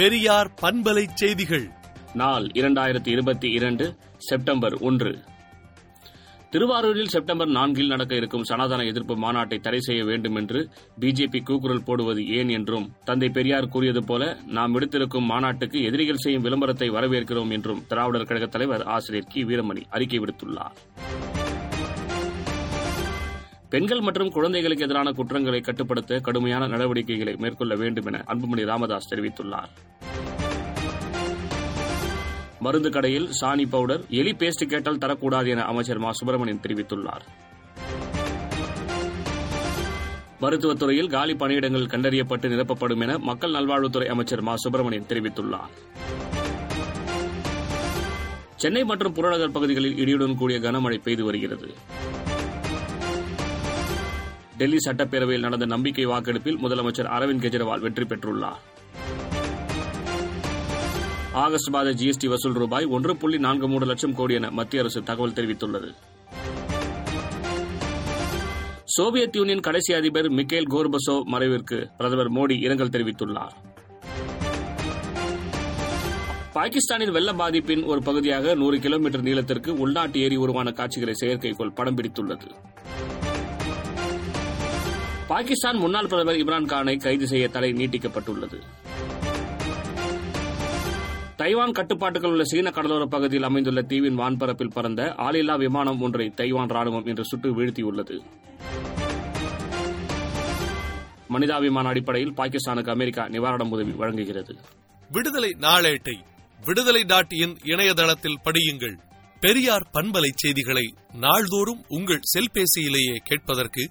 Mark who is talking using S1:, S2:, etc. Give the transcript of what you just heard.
S1: பெரியார் பண்பலை செய்திகள்.
S2: நாள் இரண்டாயிரத்தி இருபத்தி இரண்டு செப்டம்பர் ஒன்று. திருவாரூரில் செப்டம்பர் நான்கில் நடக்க இருக்கும் சனாதன எதிர்ப்பு மாநாட்டை தடை செய்ய வேண்டும் என்று பிஜேபி கூக்குரல் போடுவது ஏன் என்றும் தந்தை பெரியார் கூறியது போல நாம் விடுத்திருக்கும் மாநாட்டுக்கு எதிரிகள் செய்யும் விளம்பரத்தை வரவேற்கிறோம் என்றும் திராவிடர் கழக தலைவர் ஆசிரியர் கி. வீரமணி அறிக்கை விடுத்துள்ளார். பெண்கள் மற்றும் குழந்தைகளுக்கு எதிரான குற்றங்களை கட்டுப்படுத்த கடுமையான நடவடிக்கைகளை மேற்கொள்ள வேண்டும் என அன்புமணி ராமதாஸ் தெரிவித்துள்ளார். மருந்து கடையில் சாணி பவுடர் எலி பேஸ்ட் கேட்டால் தரக்கூடாது என அமைச்சர் மா. சுப்பிரமணியன் தெரிவித்துள்ளார். மருத்துவத்துறையில் காலி பணியிடங்கள் கண்டறியப்பட்டு நிரப்பப்படும் என மக்கள் நல்வாழ்வுத்துறை அமைச்சர் மா. சுப்பிரமணியன் தெரிவித்துள்ளார். சென்னை மற்றும் புறநகர் பகுதிகளில் இடியுடன் கூடிய கனமழை பெய்து வருகிறது. டெல்லி சட்டப்பேரவையில் நடந்த நம்பிக்கை வாக்கெடுப்பில் முதலமைச்சர் அரவிந்த் கெஜ்ரிவால் வெற்றி பெற்றுள்ளார். ஆகஸ்ட் மாத ஜிஎஸ்டி வசூல் ரூபாய் ஒன்று புள்ளி நான்கு மூன்று லட்சம் கோடி என மத்திய அரசு தகவல் தெரிவித்துள்ளது. சோவியத் யூனியன் கடைசி அதிபர் மிக்கேல் கோர்பசோ மறைவிற்கு பிரதமர் மோடி இரங்கல் தெரிவித்துள்ளார். பாகிஸ்தானின் வெள்ள பாதிப்பின் ஒரு பகுதியாக நூறு கிலோமீட்டர் நீளத்திற்கு உள்நாட்டு ஏரி உருவான காட்சிகளை செயற்கைக்கோள் படம் பிடித்துள்ளது. பாகிஸ்தான் முன்னாள் பிரதமர் இம்ரான்கானை கைது செய்ய தடை நீட்டிக்கப்பட்டுள்ளது. தைவான் கட்டுப்பாட்டுகள் உள்ள சீன கடலோர பகுதியில் அமைந்துள்ள தீவின் வான்பரப்பில் பறந்த ஆளில்லா விமானம் ஒன்றை தைவான் ராணுவம் இன்று சுட்டு வீழ்த்தியுள்ளது. மனிதாபிமான அடிப்படையில் பாகிஸ்தானுக்கு அமெரிக்கா நிவாரண உதவி வழங்குகிறது.
S1: விடுதலை நாளேட்டை விடுதலை டாட் இன் இணையதளத்தில் படியுங்கள். பெரியார் பண்பலை செய்திகளை நாள்தோறும் உங்கள் செல்பேசியிலேயே கேட்பதற்கு